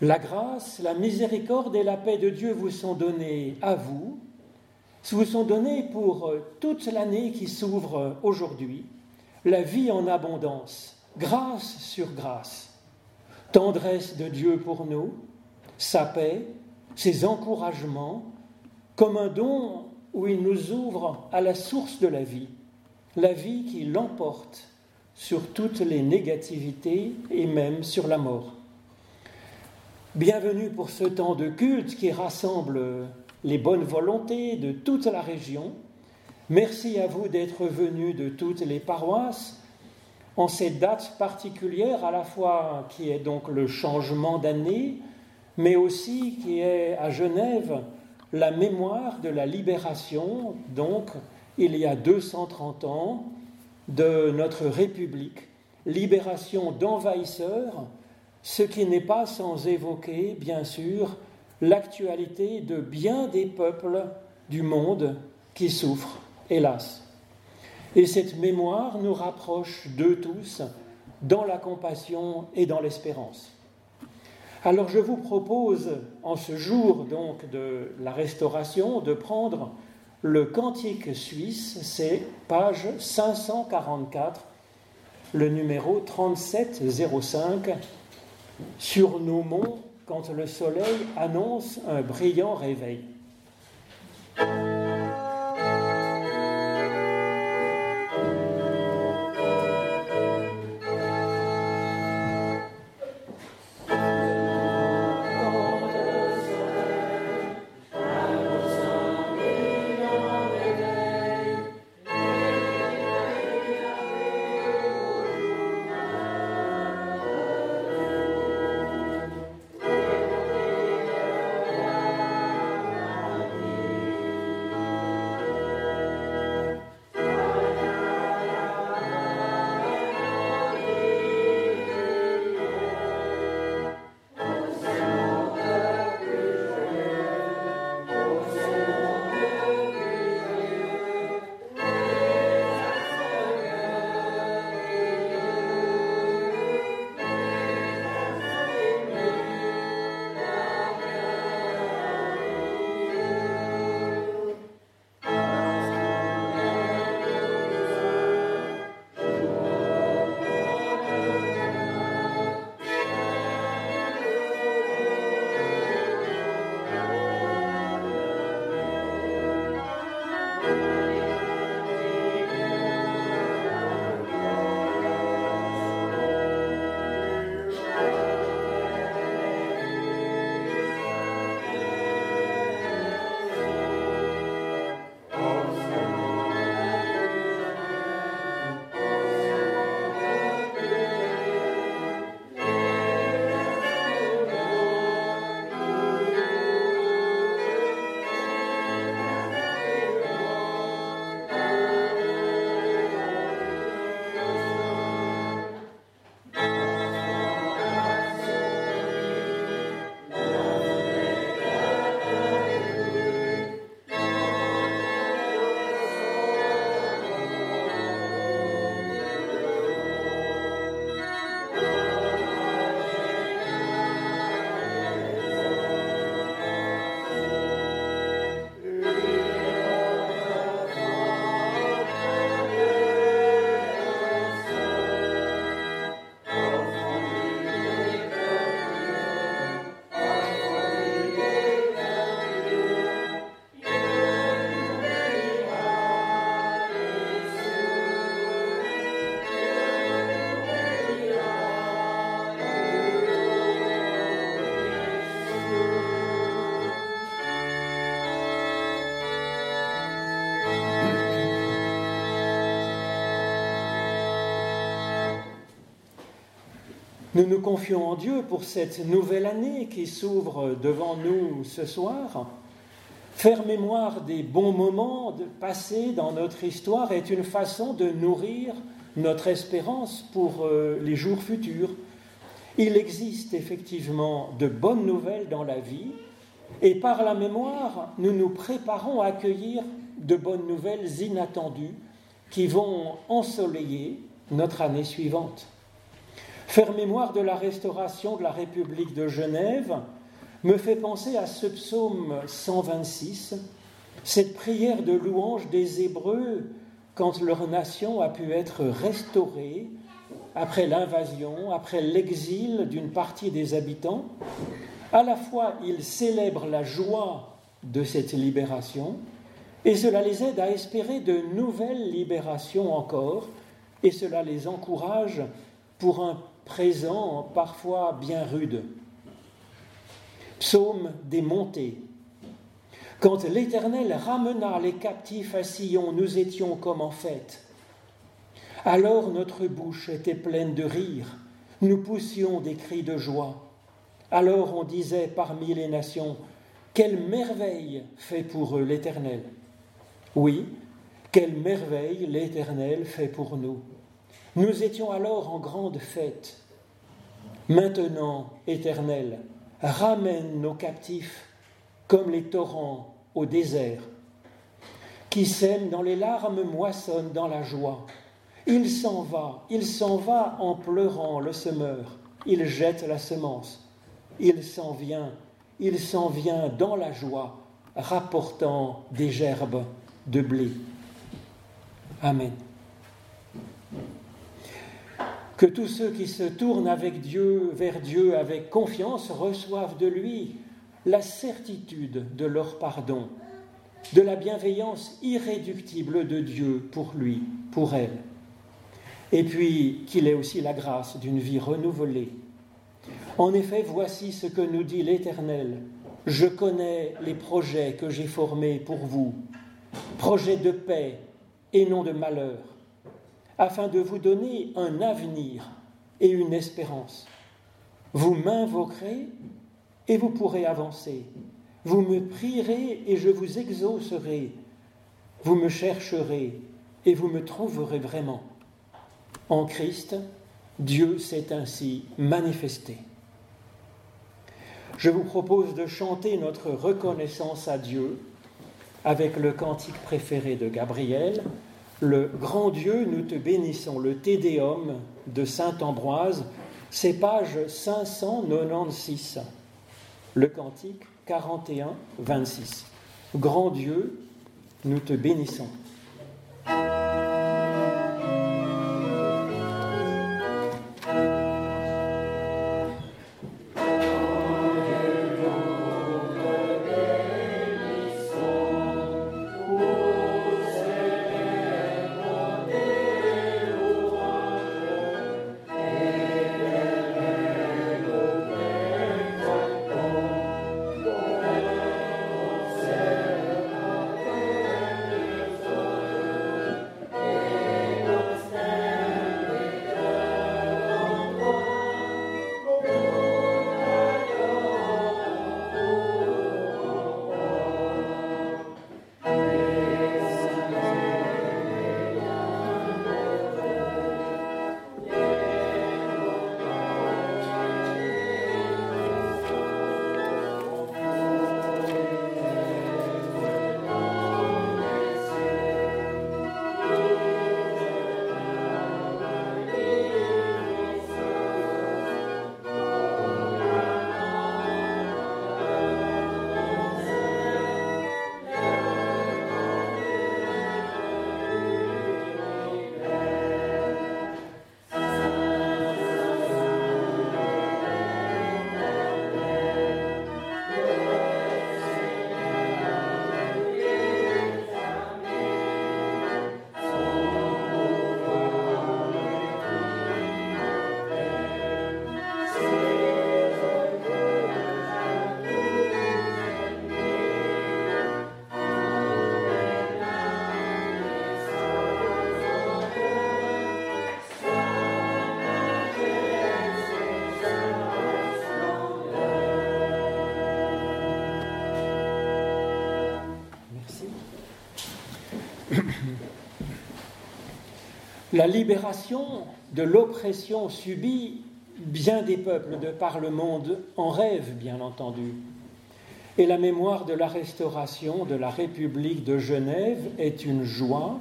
La grâce, la miséricorde et la paix de Dieu vous sont données à vous, vous sont données pour toute l'année qui s'ouvre aujourd'hui, la vie en abondance, grâce sur grâce, tendresse de Dieu pour nous, sa paix, ses encouragements, comme un don où il nous ouvre à la source de la vie, la vie qui l'emporte sur toutes les négativités et même sur la mort. Bienvenue pour ce temps de culte qui rassemble les bonnes volontés de toute la région. Merci à vous d'être venus de toutes les paroisses en cette date particulière, à la fois qui est donc le changement d'année, mais aussi qui est à Genève la mémoire de la libération, donc il y a 230 ans, de notre République, libération d'envahisseurs, ce qui n'est pas sans évoquer, bien sûr, l'actualité de bien des peuples du monde qui souffrent, hélas. Et cette mémoire nous rapproche d'eux tous dans la compassion et dans l'espérance. Alors je vous propose, en ce jour donc de la restauration, de prendre le cantique suisse, c'est page 544, le numéro 3705, sur nos monts quand le soleil annonce un brillant réveil. Nous nous confions en Dieu pour cette nouvelle année qui s'ouvre devant nous ce soir. Faire mémoire des bons moments passés dans notre histoire est une façon de nourrir notre espérance pour euh, les jours futurs. Il existe effectivement de bonnes nouvelles dans la vie et par la mémoire, nous nous préparons à accueillir de bonnes nouvelles inattendues qui vont ensoleiller notre année suivante. Faire mémoire de la restauration de la République de Genève me fait penser à ce psaume 126, cette prière de louange des Hébreux quand leur nation a pu être restaurée après l'invasion, après l'exil d'une partie des habitants. À la fois, ils célèbrent la joie de cette libération et cela les aide à espérer de nouvelles libérations encore et cela les encourage pour un présent parfois bien rude. Psaume des montées. Quand l'Éternel ramena les captifs à Sion, nous étions comme en fête. Alors notre bouche était pleine de rire, nous poussions des cris de joie. Alors on disait parmi les nations, quelle merveille fait pour eux l'Éternel. Oui, quelle merveille l'Éternel fait pour nous. Nous étions alors en grande fête. Maintenant, Éternel, ramène nos captifs comme les torrents au désert, qui sèment dans les larmes moissonnent dans la joie. Il s'en va, il s'en va en pleurant le semeur, il jette la semence, il s'en vient, il s'en vient dans la joie, rapportant des gerbes de blé. Amen. Que tous ceux qui se tournent avec Dieu, vers Dieu avec confiance, reçoivent de lui la certitude de leur pardon, de la bienveillance irréductible de Dieu pour lui, pour elle, et puis qu'il ait aussi la grâce d'une vie renouvelée. En effet, voici ce que nous dit l'Éternel. Je connais les projets que j'ai formés pour vous, projets de paix et non de malheur afin de vous donner un avenir et une espérance. Vous m'invoquerez et vous pourrez avancer. Vous me prierez et je vous exaucerai. Vous me chercherez et vous me trouverez vraiment. En Christ, Dieu s'est ainsi manifesté. Je vous propose de chanter notre reconnaissance à Dieu avec le cantique préféré de Gabriel, le grand Dieu, nous te bénissons, le Tédéum de Saint Ambroise, c'est page 596, le cantique 41, 26. Grand Dieu, nous te bénissons. La libération de l'oppression subie, bien des peuples de par le monde en rêvent, bien entendu. Et la mémoire de la restauration de la République de Genève est une joie,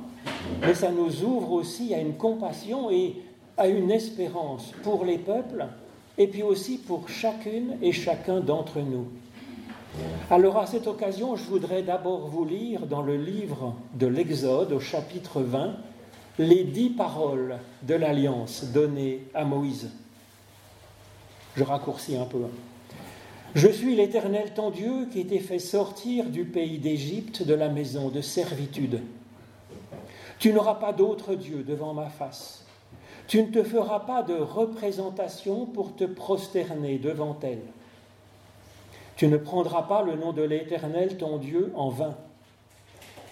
mais ça nous ouvre aussi à une compassion et a une espérance pour les peuples et puis aussi pour chacune et chacun d'entre nous. Alors à cette occasion, je voudrais d'abord vous lire dans le livre de l'Exode au chapitre 20 les dix paroles de l'alliance données à Moïse. Je raccourcis un peu. Je suis l'Éternel ton Dieu qui t'ai fait sortir du pays d'Égypte de la maison de servitude. Tu n'auras pas d'autre Dieu devant ma face. Tu ne te feras pas de représentation pour te prosterner devant elle. Tu ne prendras pas le nom de l'Éternel ton Dieu en vain.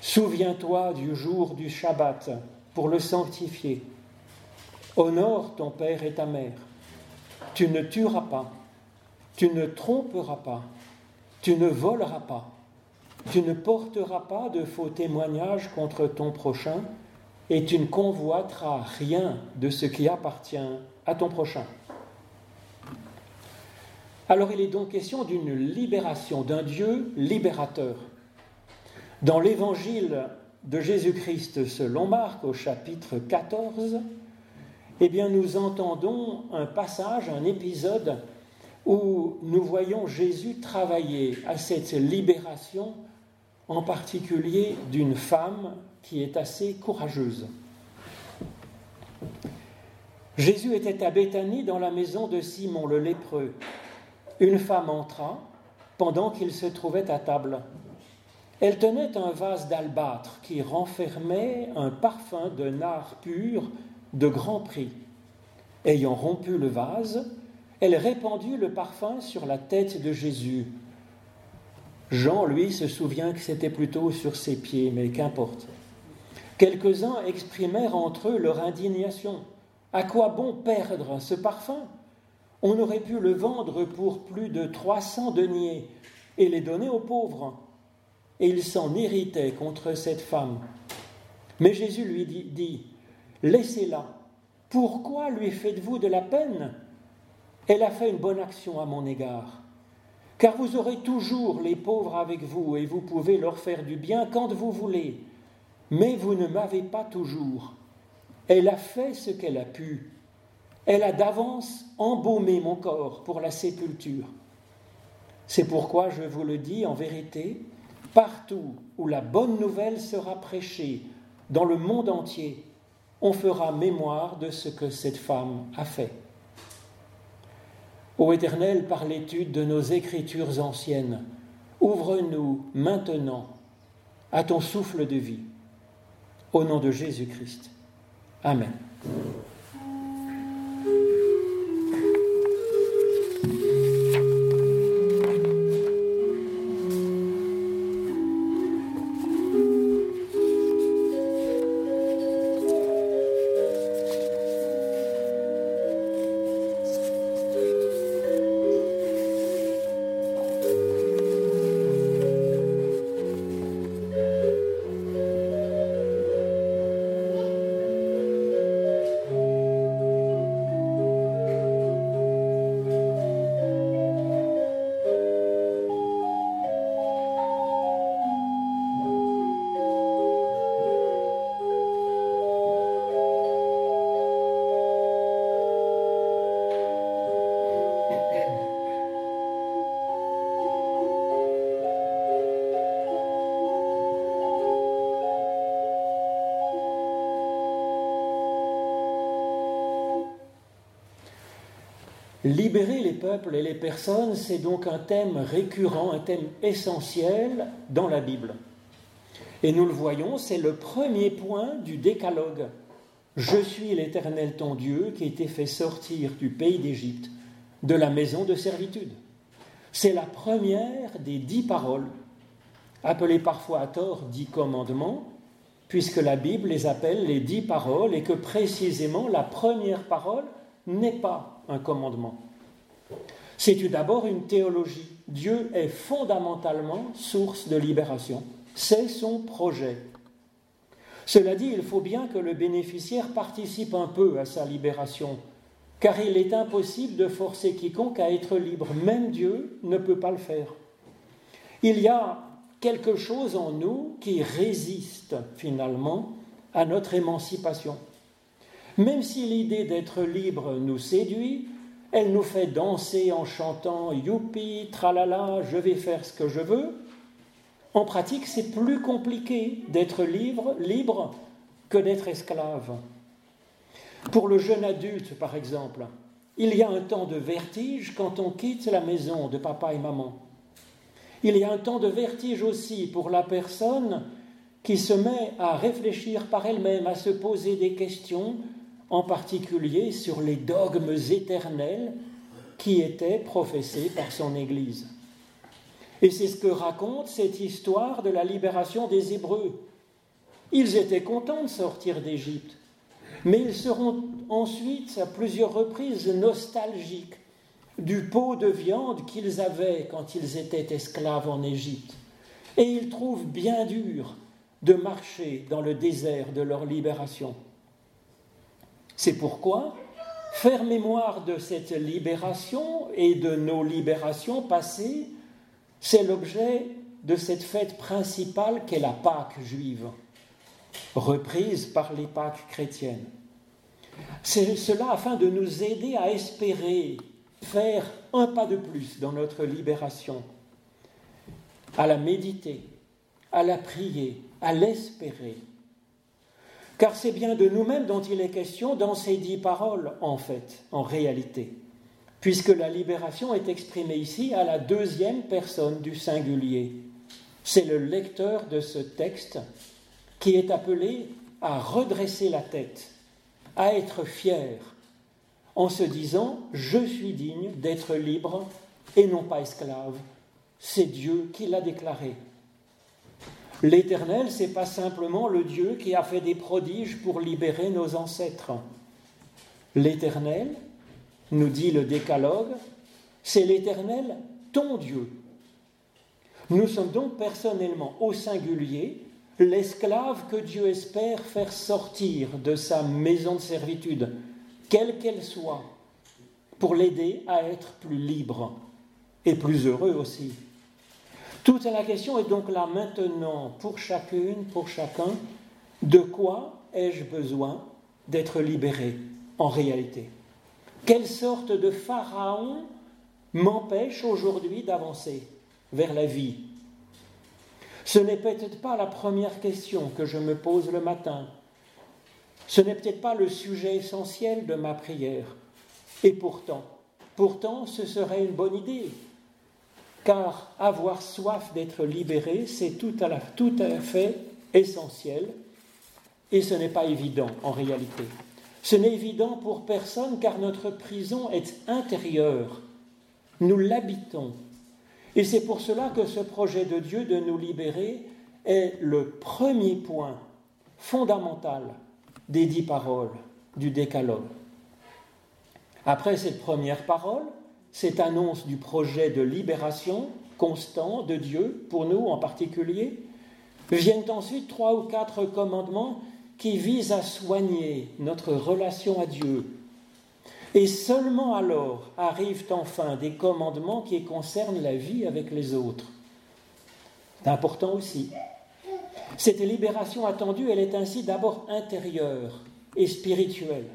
Souviens-toi du jour du Shabbat pour le sanctifier. Honore ton père et ta mère. Tu ne tueras pas. Tu ne tromperas pas. Tu ne voleras pas. Tu ne porteras pas de faux témoignages contre ton prochain et tu ne convoiteras rien de ce qui appartient à ton prochain. Alors il est donc question d'une libération, d'un Dieu libérateur. Dans l'évangile de Jésus-Christ selon Marc au chapitre 14, eh bien nous entendons un passage, un épisode où nous voyons Jésus travailler à cette libération, en particulier d'une femme qui est assez courageuse. Jésus était à Béthanie dans la maison de Simon le lépreux une femme entra pendant qu'il se trouvait à table. Elle tenait un vase d'albâtre qui renfermait un parfum de nard pur de grand prix. Ayant rompu le vase, elle répandit le parfum sur la tête de Jésus. Jean, lui, se souvient que c'était plutôt sur ses pieds, mais qu'importe. Quelques-uns exprimèrent entre eux leur indignation. À quoi bon perdre ce parfum? On aurait pu le vendre pour plus de 300 deniers et les donner aux pauvres. Et il s'en irritait contre cette femme. Mais Jésus lui dit, dit Laissez-la. Pourquoi lui faites-vous de la peine? Elle a fait une bonne action à mon égard. Car vous aurez toujours les pauvres avec vous et vous pouvez leur faire du bien quand vous voulez. Mais vous ne m'avez pas toujours. Elle a fait ce qu'elle a pu elle a d'avance embaumé mon corps pour la sépulture. C'est pourquoi je vous le dis en vérité, partout où la bonne nouvelle sera prêchée, dans le monde entier, on fera mémoire de ce que cette femme a fait. Ô Éternel, par l'étude de nos écritures anciennes, ouvre-nous maintenant à ton souffle de vie. Au nom de Jésus-Christ. Amen. Libérer les peuples et les personnes, c'est donc un thème récurrent, un thème essentiel dans la Bible. Et nous le voyons, c'est le premier point du décalogue. Je suis l'Éternel ton Dieu qui été fait sortir du pays d'Égypte, de la maison de servitude. C'est la première des dix paroles, appelées parfois à tort dix commandements, puisque la Bible les appelle les dix paroles et que précisément la première parole n'est pas un commandement. C'est d'abord une théologie. Dieu est fondamentalement source de libération. C'est son projet. Cela dit, il faut bien que le bénéficiaire participe un peu à sa libération, car il est impossible de forcer quiconque à être libre. Même Dieu ne peut pas le faire. Il y a quelque chose en nous qui résiste finalement à notre émancipation. Même si l'idée d'être libre nous séduit, elle nous fait danser en chantant Youpi, tralala, je vais faire ce que je veux. En pratique, c'est plus compliqué d'être libre, libre que d'être esclave. Pour le jeune adulte, par exemple, il y a un temps de vertige quand on quitte la maison de papa et maman. Il y a un temps de vertige aussi pour la personne qui se met à réfléchir par elle-même, à se poser des questions, en particulier sur les dogmes éternels qui étaient professés par son Église. Et c'est ce que raconte cette histoire de la libération des Hébreux. Ils étaient contents de sortir d'Égypte, mais ils seront ensuite à plusieurs reprises nostalgiques du pot de viande qu'ils avaient quand ils étaient esclaves en Égypte. Et ils trouvent bien dur de marcher dans le désert de leur libération. C'est pourquoi faire mémoire de cette libération et de nos libérations passées, c'est l'objet de cette fête principale qu'est la Pâque juive, reprise par les Pâques chrétiennes. C'est cela afin de nous aider à espérer faire un pas de plus dans notre libération, à la méditer, à la prier, à l'espérer. Car c'est bien de nous-mêmes dont il est question dans ces dix paroles, en fait, en réalité, puisque la libération est exprimée ici à la deuxième personne du singulier. C'est le lecteur de ce texte qui est appelé à redresser la tête, à être fier, en se disant Je suis digne d'être libre et non pas esclave. C'est Dieu qui l'a déclaré. L'Éternel, c'est pas simplement le Dieu qui a fait des prodiges pour libérer nos ancêtres. L'Éternel, nous dit le Décalogue, c'est l'Éternel, ton Dieu. Nous sommes donc personnellement au singulier l'esclave que Dieu espère faire sortir de sa maison de servitude, quelle qu'elle soit, pour l'aider à être plus libre et plus heureux aussi. Toute la question est donc là maintenant pour chacune, pour chacun, de quoi ai-je besoin d'être libéré en réalité? Quelle sorte de pharaon m'empêche aujourd'hui d'avancer vers la vie? Ce n'est peut-être pas la première question que je me pose le matin. Ce n'est peut-être pas le sujet essentiel de ma prière. Et pourtant, pourtant, ce serait une bonne idée car avoir soif d'être libéré, c'est tout à, fait essentiel, et ce n'est pas évident en réalité. Ce n'est évident pour personne car notre prison est intérieure. Nous l'habitons. Et c'est pour cela que ce projet de Dieu de nous libérer est le premier point fondamental des dix paroles du décalogue. Après cette première parole, cette annonce du projet de libération constant de Dieu, pour nous en particulier, viennent ensuite trois ou quatre commandements qui visent à soigner notre relation à Dieu. Et seulement alors arrivent enfin des commandements qui concernent la vie avec les autres. C'est important aussi. Cette libération attendue, elle est ainsi d'abord intérieure et spirituelle.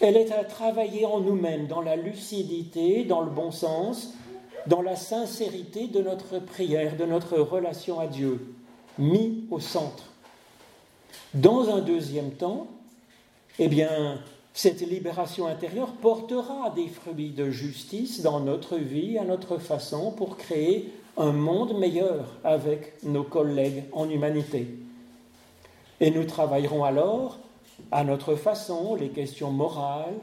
Elle est à travailler en nous-mêmes, dans la lucidité, dans le bon sens, dans la sincérité de notre prière, de notre relation à Dieu, mis au centre. Dans un deuxième temps, eh bien, cette libération intérieure portera des fruits de justice dans notre vie, à notre façon, pour créer un monde meilleur avec nos collègues en humanité. Et nous travaillerons alors à notre façon les questions morales,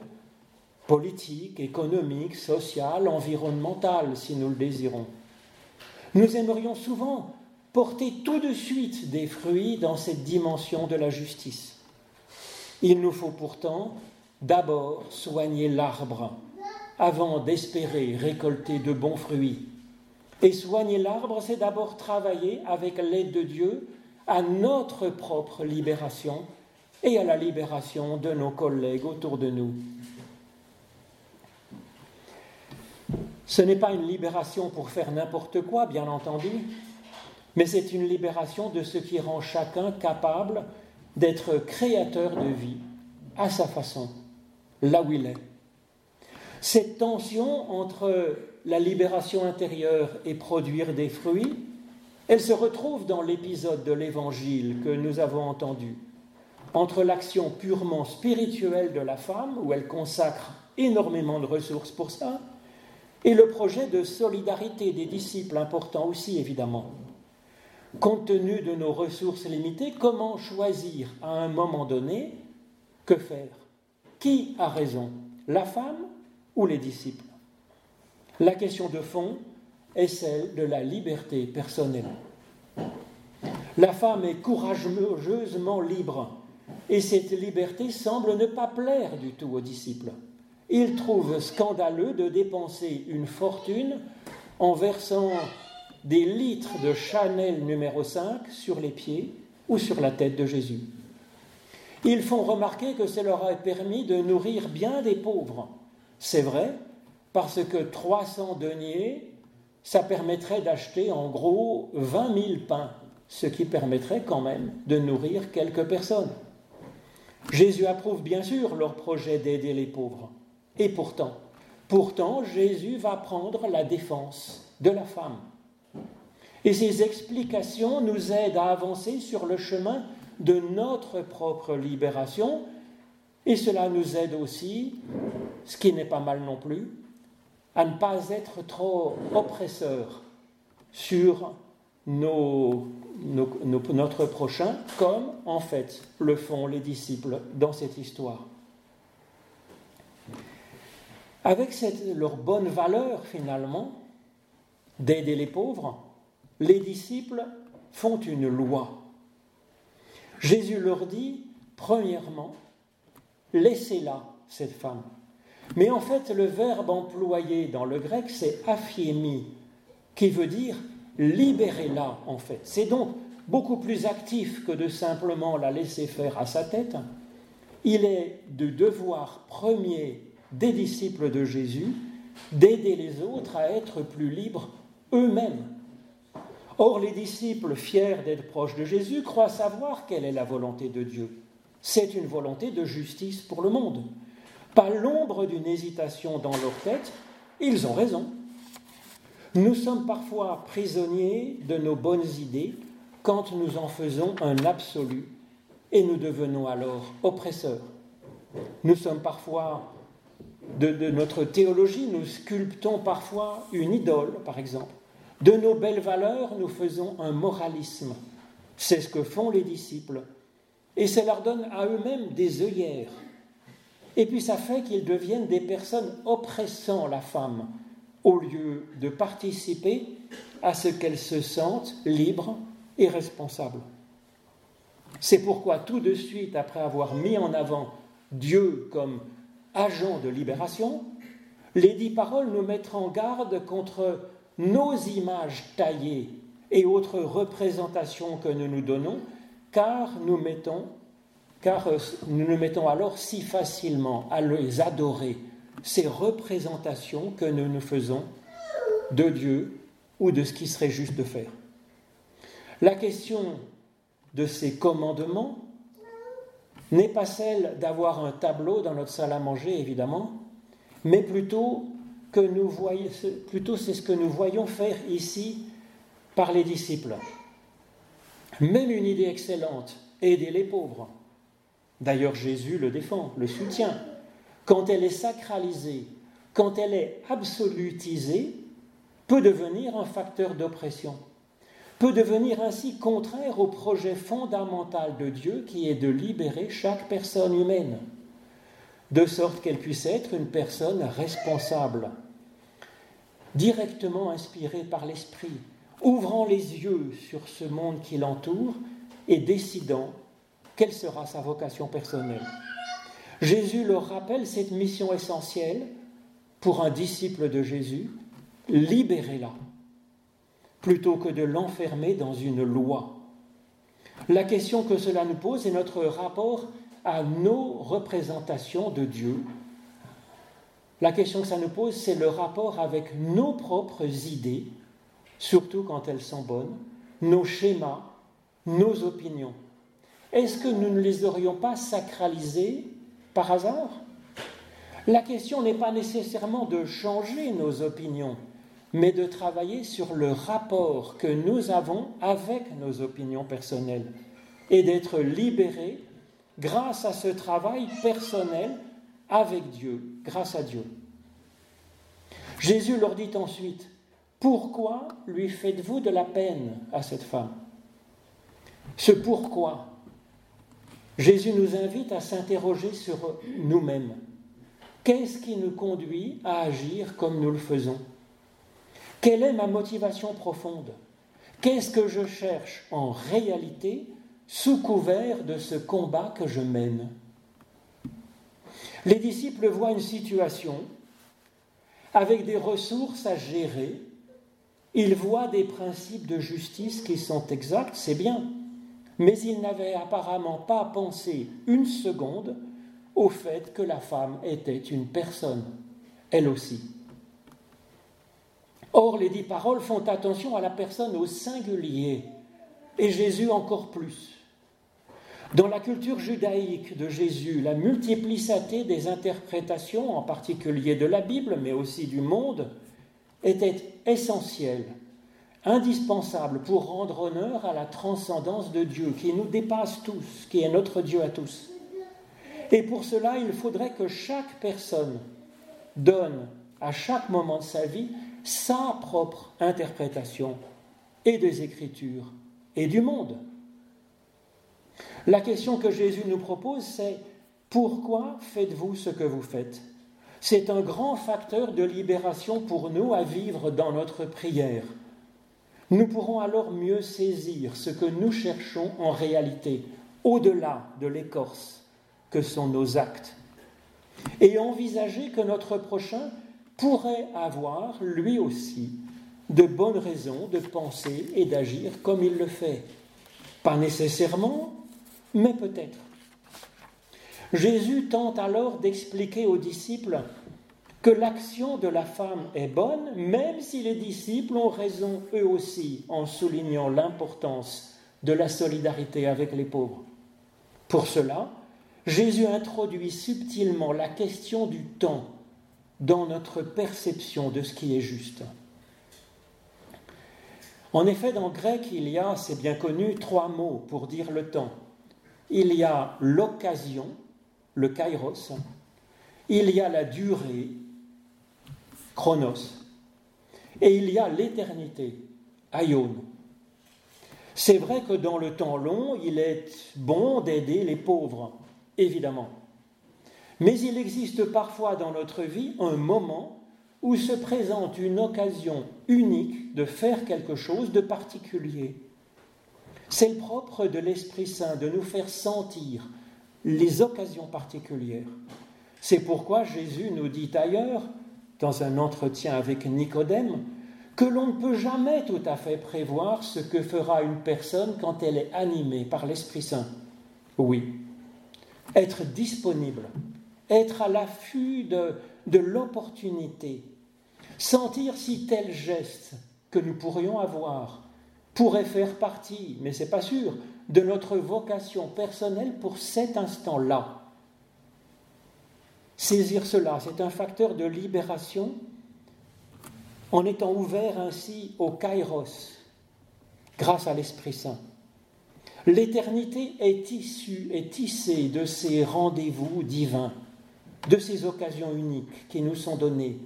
politiques, économiques, sociales, environnementales, si nous le désirons. Nous aimerions souvent porter tout de suite des fruits dans cette dimension de la justice. Il nous faut pourtant d'abord soigner l'arbre avant d'espérer récolter de bons fruits. Et soigner l'arbre, c'est d'abord travailler avec l'aide de Dieu à notre propre libération et à la libération de nos collègues autour de nous. Ce n'est pas une libération pour faire n'importe quoi, bien entendu, mais c'est une libération de ce qui rend chacun capable d'être créateur de vie à sa façon, là où il est. Cette tension entre la libération intérieure et produire des fruits, elle se retrouve dans l'épisode de l'Évangile que nous avons entendu, entre l'action purement spirituelle de la femme, où elle consacre énormément de ressources pour ça, et le projet de solidarité des disciples, important aussi évidemment. Compte tenu de nos ressources limitées, comment choisir à un moment donné que faire? Qui a raison? La femme ou les disciples? La question de fond est celle de la liberté personnelle. La femme est courageusement libre et cette liberté semble ne pas plaire du tout aux disciples. Ils trouvent scandaleux de dépenser une fortune en versant des litres de Chanel numéro 5 sur les pieds ou sur la tête de Jésus. Ils font remarquer que cela leur a permis de nourrir bien des pauvres. C'est vrai, parce que 300 deniers, ça permettrait d'acheter en gros 20 000 pains, ce qui permettrait quand même de nourrir quelques personnes. Jésus approuve bien sûr leur projet d'aider les pauvres. Et pourtant, pourtant, Jésus va prendre la défense de la femme. Et ces explications nous aident à avancer sur le chemin de notre propre libération. Et cela nous aide aussi, ce qui n'est pas mal non plus, à ne pas être trop oppresseurs sur notre prochain, comme en fait le font les disciples dans cette histoire. Avec cette, leur bonne valeur finalement d'aider les pauvres, les disciples font une loi. Jésus leur dit, premièrement, laissez-la, cette femme. Mais en fait, le verbe employé dans le grec, c'est aphiemi, qui veut dire libérez-la, en fait. C'est donc beaucoup plus actif que de simplement la laisser faire à sa tête. Il est de devoir premier des disciples de Jésus d'aider les autres à être plus libres eux-mêmes Or, les disciples, fiers d'être proches de Jésus, croient savoir quelle est la volonté de Dieu. C'est une volonté de justice pour le monde. Pas l'ombre d'une hésitation dans leur tête, ils ont raison. Nous sommes parfois prisonniers de nos bonnes idées quand nous en faisons un absolu et nous devenons alors oppresseurs. Nous sommes parfois, de, notre théologie, nous sculptons parfois une idole, par exemple. De nos belles valeurs, nous faisons un moralisme. C'est ce que font les disciples. Et ça leur donne à eux-mêmes des œillères. Et puis ça fait qu'ils deviennent des personnes oppressant la femme, au lieu de participer à ce qu'elle se sente libre et responsable. C'est pourquoi tout de suite, après avoir mis en avant Dieu comme agent de libération, les dix paroles nous mettent en garde contre nos images taillées et autres représentations que nous nous donnons, car nous car euh, nous nous mettons alors si facilement à les adorer, ces représentations que nous nous faisons de Dieu ou de ce qui serait juste de faire. La question de ces commandements n'est pas celle d'avoir un tableau dans notre salle à manger, évidemment, mais plutôt que nous voyons, plutôt c'est ce que nous voyons faire ici par les disciples. Même une idée excellente, aider les pauvres. D'ailleurs, Jésus le défend, le soutient. Quand elle est sacralisée, quand elle est absolutisée, peut devenir un facteur d'oppression, peut devenir ainsi contraire au projet fondamental de Dieu qui est de libérer chaque personne humaine de sorte qu'elle puisse être une personne responsable, directement inspirée par l'Esprit, ouvrant les yeux sur ce monde qui l'entoure et décidant quelle sera sa vocation personnelle. Jésus leur rappelle cette mission essentielle pour un disciple de Jésus, libérez-la, plutôt que de l'enfermer dans une loi. La question que cela nous pose est notre rapport à nos représentations de Dieu. La question que ça nous pose, c'est le rapport avec nos propres idées, surtout quand elles sont bonnes, nos schémas, nos opinions. Est-ce que nous ne les aurions pas sacralisées par hasard La question n'est pas nécessairement de changer nos opinions, mais de travailler sur le rapport que nous avons avec nos opinions personnelles et d'être libérés grâce à ce travail personnel avec Dieu, grâce à Dieu. Jésus leur dit ensuite, pourquoi lui faites-vous de la peine à cette femme? Ce pourquoi, Jésus nous invite à s'interroger sur nous-mêmes. Qu'est-ce qui nous conduit à agir comme nous le faisons? Quelle est ma motivation profonde? Qu'est-ce que je cherche en réalité sous couvert de ce combat que je mène? Les disciples voient une situation avec des ressources à gérer. Ils voient des principes de justice qui sont exacts, c'est bien, mais ils n'avaient apparemment pas pensé une seconde au fait que la femme était une personne, elle aussi. Or, les dix paroles font attention à la personne au singulier, et Jésus encore plus. Dans la culture judaïque de Jésus, la multiplicité des interprétations, en particulier de la Bible, mais aussi du monde, était essentiel, indispensable pour rendre honneur à la transcendance de Dieu qui nous dépasse tous, qui est notre Dieu à tous. Et pour cela, il faudrait que chaque personne donne à chaque moment de sa vie sa propre interprétation et des Écritures et du monde. La question que Jésus nous propose, c'est pourquoi faites-vous ce que vous faites? C'est un grand facteur de libération pour nous à vivre dans notre prière. Nous pourrons alors mieux saisir ce que nous cherchons en réalité, au-delà de l'écorce que sont nos actes, et envisager que notre prochain pourrait avoir, lui aussi, de bonnes raisons de penser et d'agir comme il le fait. Pas nécessairement, mais peut-être. Jésus tente alors d'expliquer aux disciples que l'action de la femme est bonne, même si les disciples ont raison eux aussi en soulignant l'importance de la solidarité avec les pauvres. Pour cela, Jésus introduit subtilement la question du temps dans notre perception de ce qui est juste. En effet, dans le grec, il y a, c'est bien connu, trois mots pour dire le temps. Il y a l'occasion, le kairos, il y a la durée, chronos, et il y a l'éternité, aion. C'est vrai que dans le temps long, il est bon d'aider les pauvres, évidemment. Mais il existe parfois dans notre vie un moment où se présente une occasion unique de faire quelque chose de particulier. C'est le propre de l'Esprit Saint de nous faire sentir les occasions particulières. C'est pourquoi Jésus nous dit ailleurs, dans un entretien avec Nicodème, que l'on ne peut jamais tout à fait prévoir ce que fera une personne quand elle est animée par l'Esprit Saint. Oui, être disponible, être à l'affût de, de l'opportunité, sentir si tel geste que nous pourrions avoir pourrait faire partie, mais ce n'est pas sûr, de notre vocation personnelle pour cet instant-là. Saisir cela, c'est un facteur de libération en étant ouvert ainsi au kairos, grâce à l'Esprit Saint. L'éternité est issue, est tissée de ces rendez-vous divins, de ces occasions uniques qui nous sont données.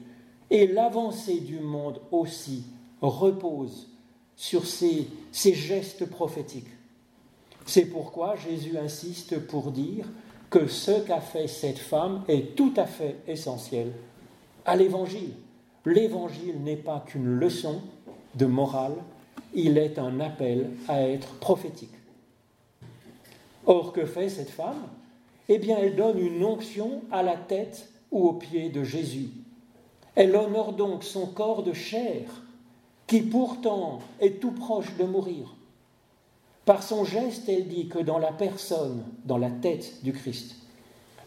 Et l'avancée du monde aussi repose sur ces, ces gestes prophétiques. C'est pourquoi Jésus insiste pour dire que ce qu'a fait cette femme est tout à fait essentiel à l'Évangile. L'Évangile n'est pas qu'une leçon de morale, il est un appel à être prophétique. Or, que fait cette femme? Eh bien, elle donne une onction à la tête ou aux pieds de Jésus. Elle honore donc son corps de chair, qui pourtant est tout proche de mourir. Par son geste, elle dit que dans la personne, dans la tête du Christ,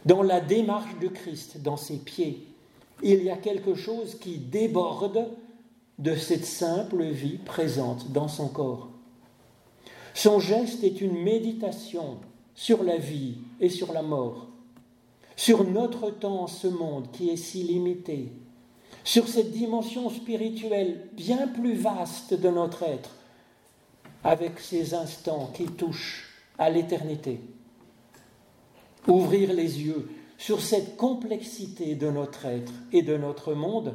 dans la démarche du Christ, dans ses pieds, il y a quelque chose qui déborde de cette simple vie présente dans son corps. Son geste est une méditation sur la vie et sur la mort. sur notre temps, ce monde qui est si limité, sur cette dimension spirituelle bien plus vaste de notre être, avec ces instants qui touchent à l'éternité. Ouvrir les yeux sur cette complexité de notre être et de notre monde,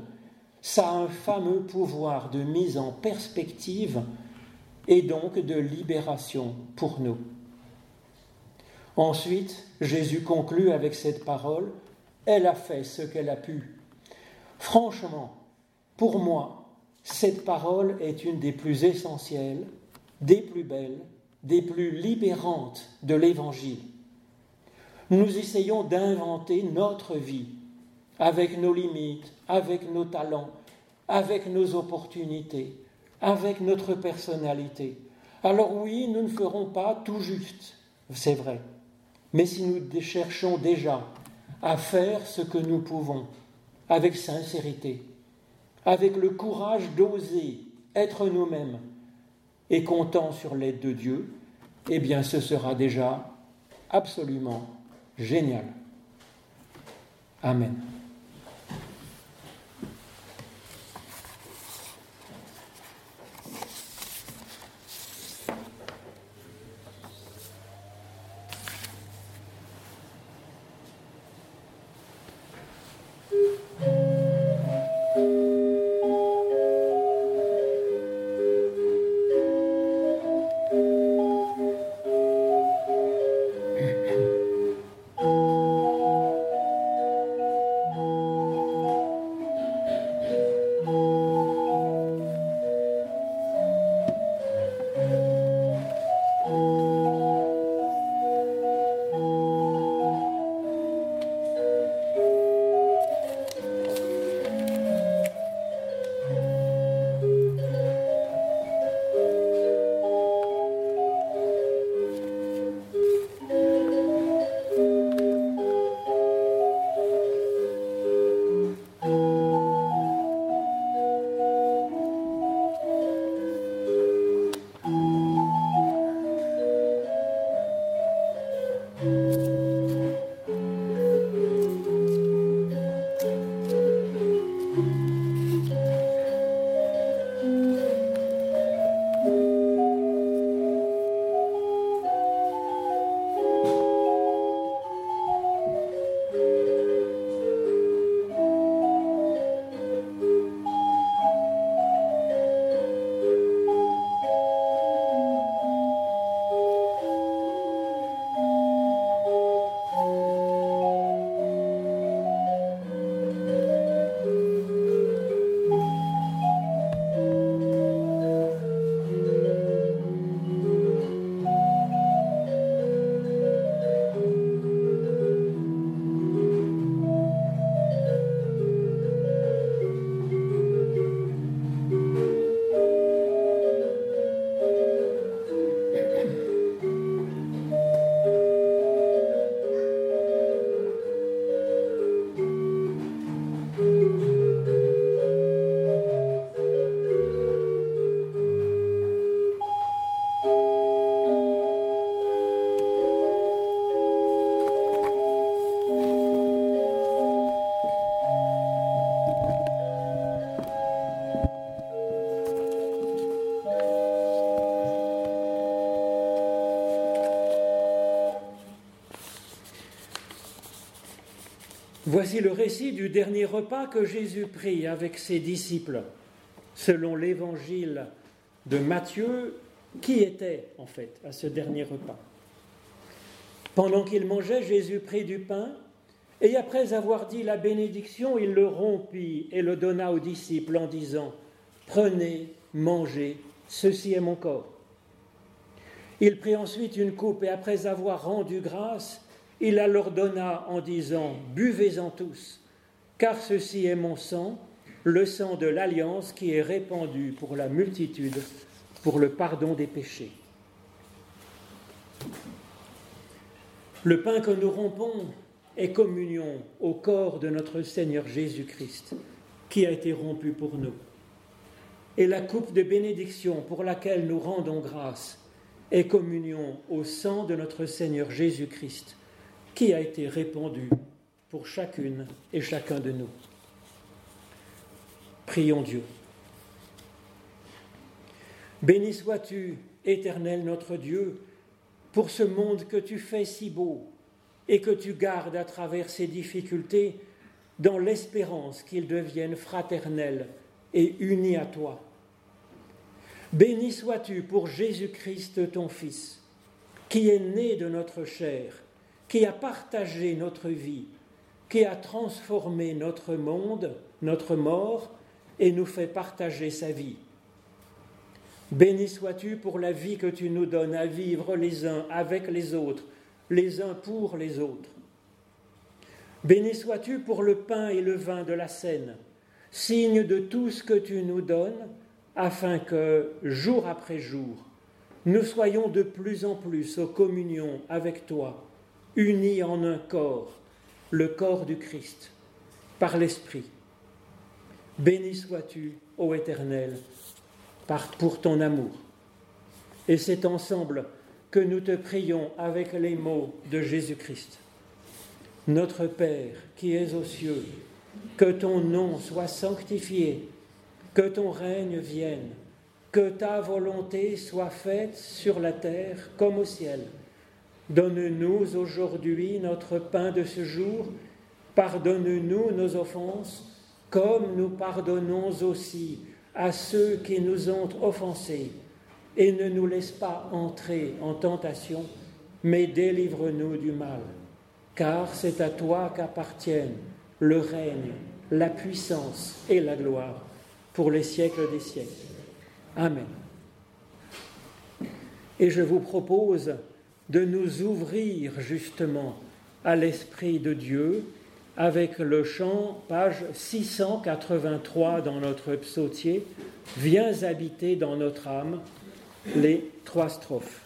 ça a un fameux pouvoir de mise en perspective et donc de libération pour nous. Ensuite, Jésus conclut avec cette parole, Elle a fait ce qu'elle a pu. Franchement, pour moi, cette parole est une des plus essentielles, des plus belles, des plus libérantes de l'Évangile. Nous essayons d'inventer notre vie avec nos limites, avec nos talents, avec nos opportunités, avec notre personnalité. Alors oui, nous ne ferons pas tout juste, c'est vrai. Mais si nous cherchons déjà à faire ce que nous pouvons, avec sincérité, avec le courage d'oser être nous-mêmes et comptant sur l'aide de Dieu, eh bien ce sera déjà absolument génial. Amen. Voici le récit du dernier repas que Jésus prit avec ses disciples, selon l'évangile de Matthieu, qui était en fait à ce dernier repas? Pendant qu'il mangeait, Jésus prit du pain, et après avoir dit la bénédiction, il le rompit et le donna aux disciples en disant, Prenez, mangez, ceci est mon corps. Il prit ensuite une coupe et après avoir rendu grâce, il la leur donna en disant, Buvez-en tous, car ceci est mon sang, le sang de l'alliance qui est répandu pour la multitude, pour le pardon des péchés. Le pain que nous rompons est communion au corps de notre Seigneur Jésus-Christ, qui a été rompu pour nous. Et la coupe de bénédiction pour laquelle nous rendons grâce est communion au sang de notre Seigneur Jésus-Christ, qui a été répandu pour chacune et chacun de nous? Prions Dieu. Béni sois-tu, éternel notre Dieu, pour ce monde que tu fais si beau et que tu gardes à travers ces difficultés dans l'espérance qu'ils deviennent fraternels et unis à toi. Béni sois-tu pour Jésus-Christ, ton Fils, qui est né de notre chair, qui a partagé notre vie, qui a transformé notre monde, notre mort, et nous fait partager sa vie. Béni sois-tu pour la vie que tu nous donnes à vivre les uns avec les autres, les uns pour les autres. Béni sois-tu pour le pain et le vin de la scène, signe de tout ce que tu nous donnes, afin que, jour après jour, nous soyons de plus en plus aux communions avec toi, unis en un corps, le corps du Christ, par l'Esprit. Béni sois-tu, ô Éternel, pour ton amour. Et c'est ensemble que nous te prions avec les mots de Jésus-Christ. Notre Père qui es aux cieux, que ton nom soit sanctifié, que ton règne vienne, que ta volonté soit faite sur la terre comme au ciel. Donne-nous aujourd'hui notre pain de ce jour, pardonne-nous nos offenses, comme nous pardonnons aussi à ceux qui nous ont offensés, et ne nous laisse pas entrer en tentation, mais délivre-nous du mal. Car c'est à toi qu'appartiennent le règne, la puissance et la gloire pour les siècles des siècles. Amen. Et je vous propose de nous ouvrir justement à l'Esprit de Dieu avec le chant, page 683 dans notre psautier, Viens habiter dans notre âme, les trois strophes.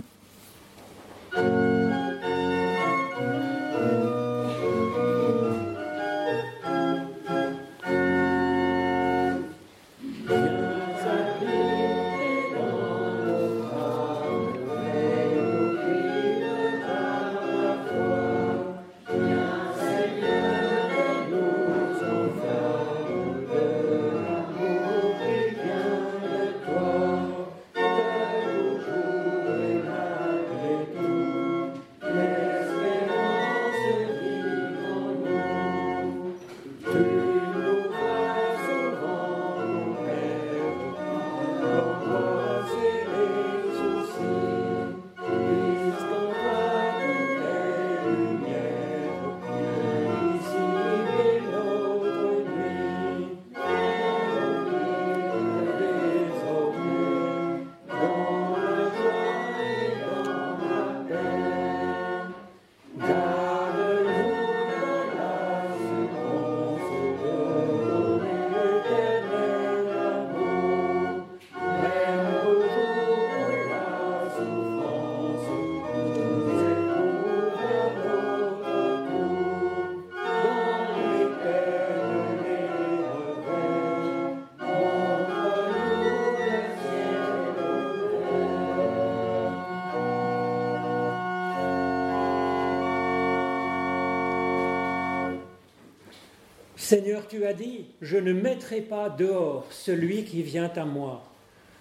Seigneur, tu as dit, je ne mettrai pas dehors celui qui vient à moi.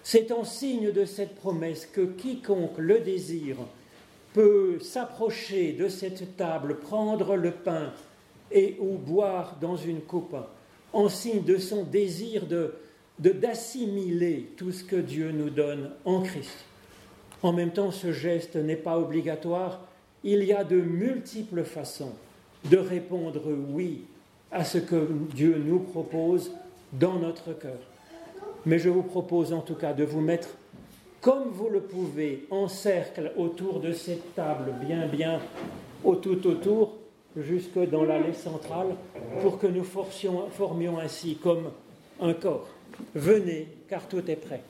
C'est en signe de cette promesse que quiconque le désire peut s'approcher de cette table, prendre le pain et ou boire dans une coupe, en signe de son désir de d'assimiler tout ce que Dieu nous donne en Christ. En même temps, ce geste n'est pas obligatoire. Il y a de multiples façons de répondre oui à ce que Dieu nous propose dans notre cœur. Mais je vous propose en tout cas de vous mettre, comme vous le pouvez, en cercle autour de cette table, bien, bien, au tout autour, jusque dans l'allée centrale, pour que nous formions ainsi comme un corps. Venez, car tout est prêt.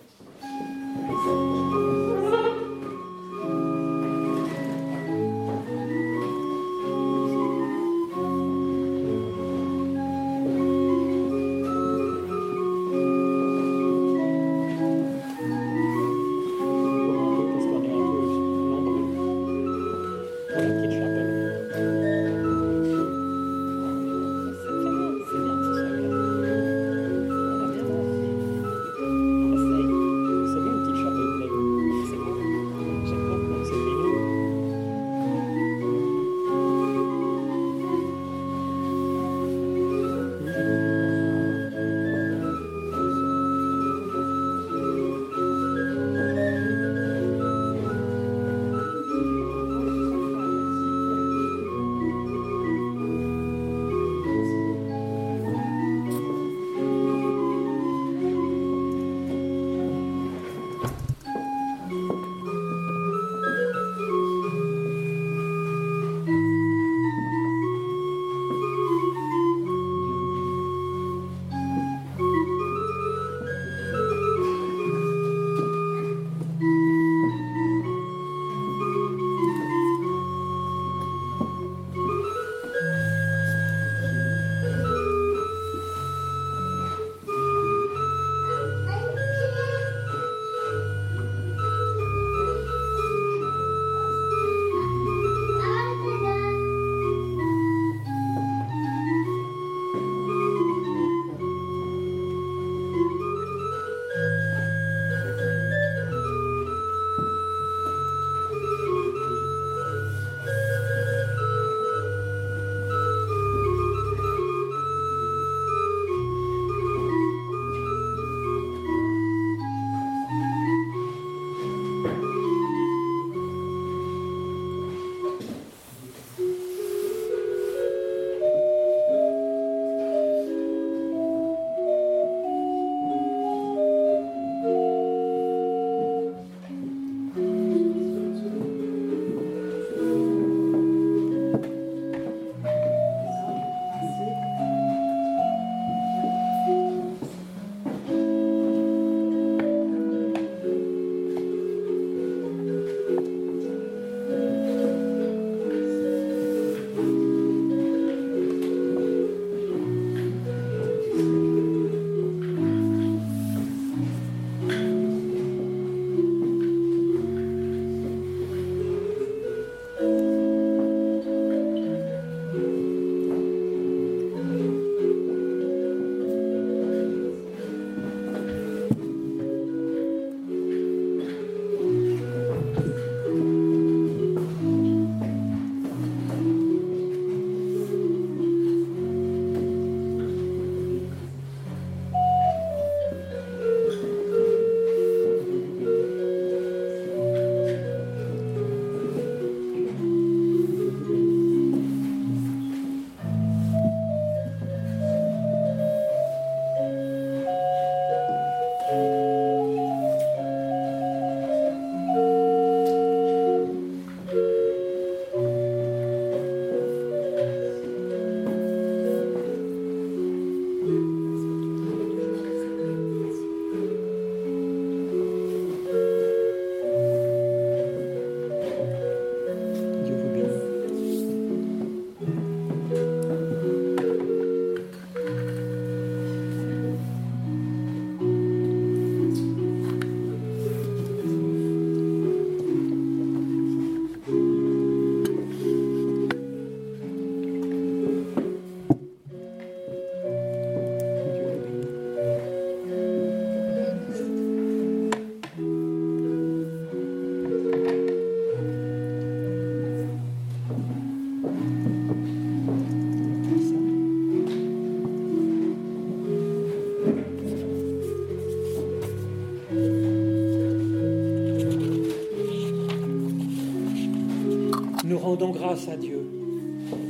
Grâce à Dieu.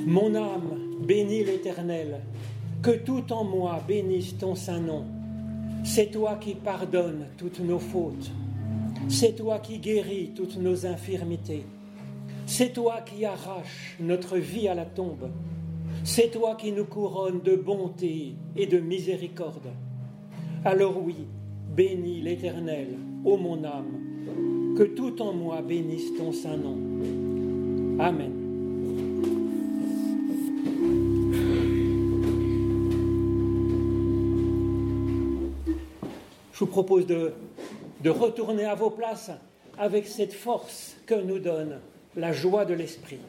Mon âme bénit l'Éternel, que tout en moi bénisse ton saint nom. C'est toi qui pardonnes toutes nos fautes. C'est toi qui guéris toutes nos infirmités. C'est toi qui arraches notre vie à la tombe. C'est toi qui nous couronnes de bonté et de miséricorde. Alors oui, bénis l'Éternel, ô mon âme, que tout en moi bénisse ton saint nom. Amen. Je vous propose de, retourner à vos places avec cette force que nous donne la joie de l'esprit.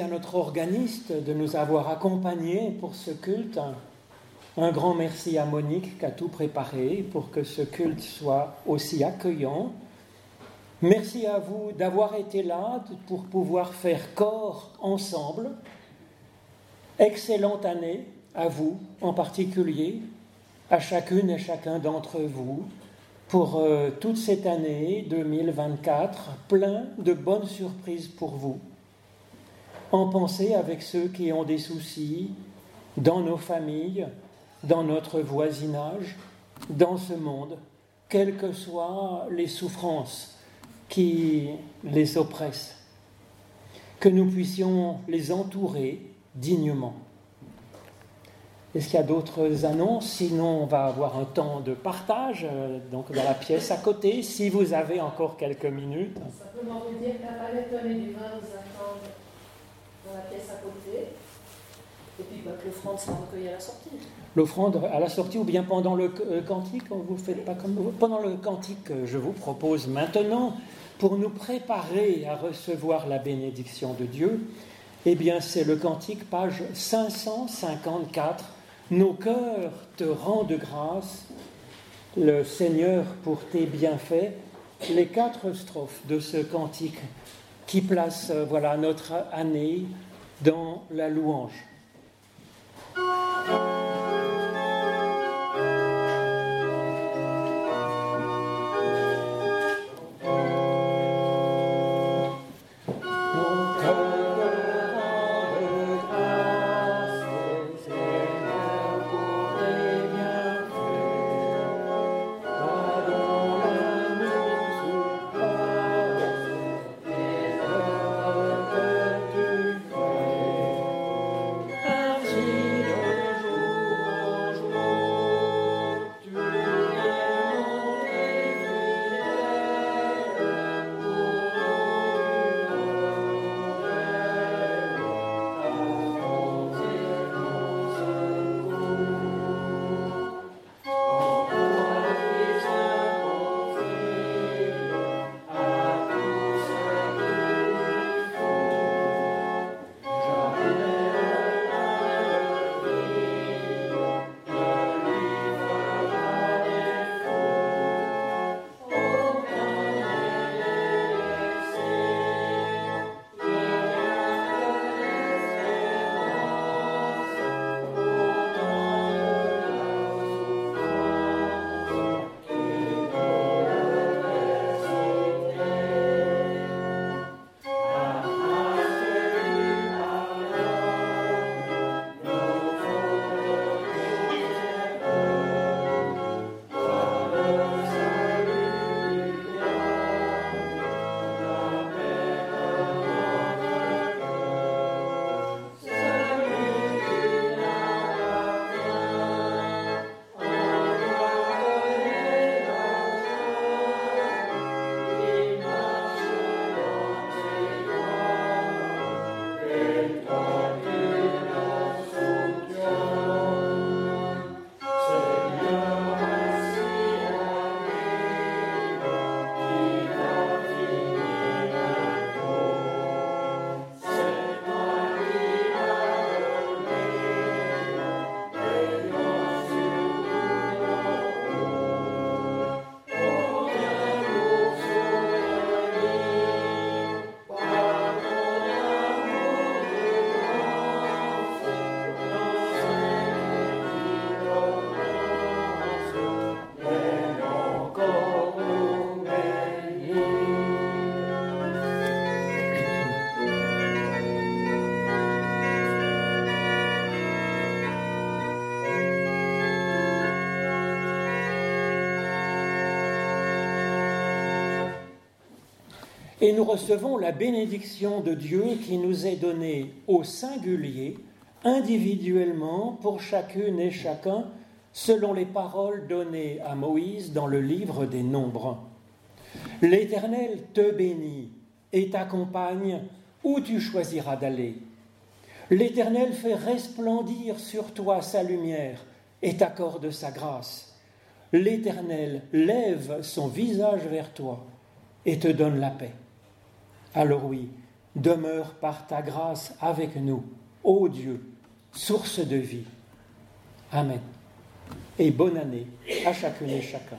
À notre organiste de nous avoir accompagnés pour ce culte. Un grand merci à Monique qui a tout préparé pour que ce culte soit aussi accueillant. Merci à vous d'avoir été là pour pouvoir faire corps ensemble. Excellente année à vous en particulier, à chacune et chacun d'entre vous, pour euh, toute cette année 2024, plein de bonnes surprises pour vous en pensée avec ceux qui ont des soucis dans nos familles, dans notre voisinage, dans ce monde, quelles que soient les souffrances qui les oppressent, que nous puissions les entourer dignement. Est-ce qu'il y a d'autres annonces? Sinon, on va avoir un temps de partage, euh, donc dans la pièce à côté, si vous avez encore quelques minutes. Dans la pièce à côté. Et puis bah, l'offrande sera recueillie à la sortie. L'offrande à la sortie ou bien pendant le euh, cantique, vous faites pas comme pendant le cantique, euh, je vous propose maintenant pour nous préparer à recevoir la bénédiction de Dieu. Eh bien, c'est le cantique page 554. Nos cœurs te rendent grâce, le Seigneur, pour tes bienfaits. Les quatre strophes de ce cantique qui place euh, voilà, notre année dans la louange. Et nous recevons la bénédiction de Dieu qui nous est donnée au singulier, individuellement, pour chacune et chacun, selon les paroles données à Moïse dans le livre des Nombres. L'Éternel te bénit et t'accompagne où tu choisiras d'aller. L'Éternel fait resplendir sur toi sa lumière et t'accorde sa grâce. L'Éternel lève son visage vers toi et te donne la paix. Alors oui, demeure par ta grâce avec nous, ô Dieu, source de vie. Amen. Et bonne année à chacune et chacun.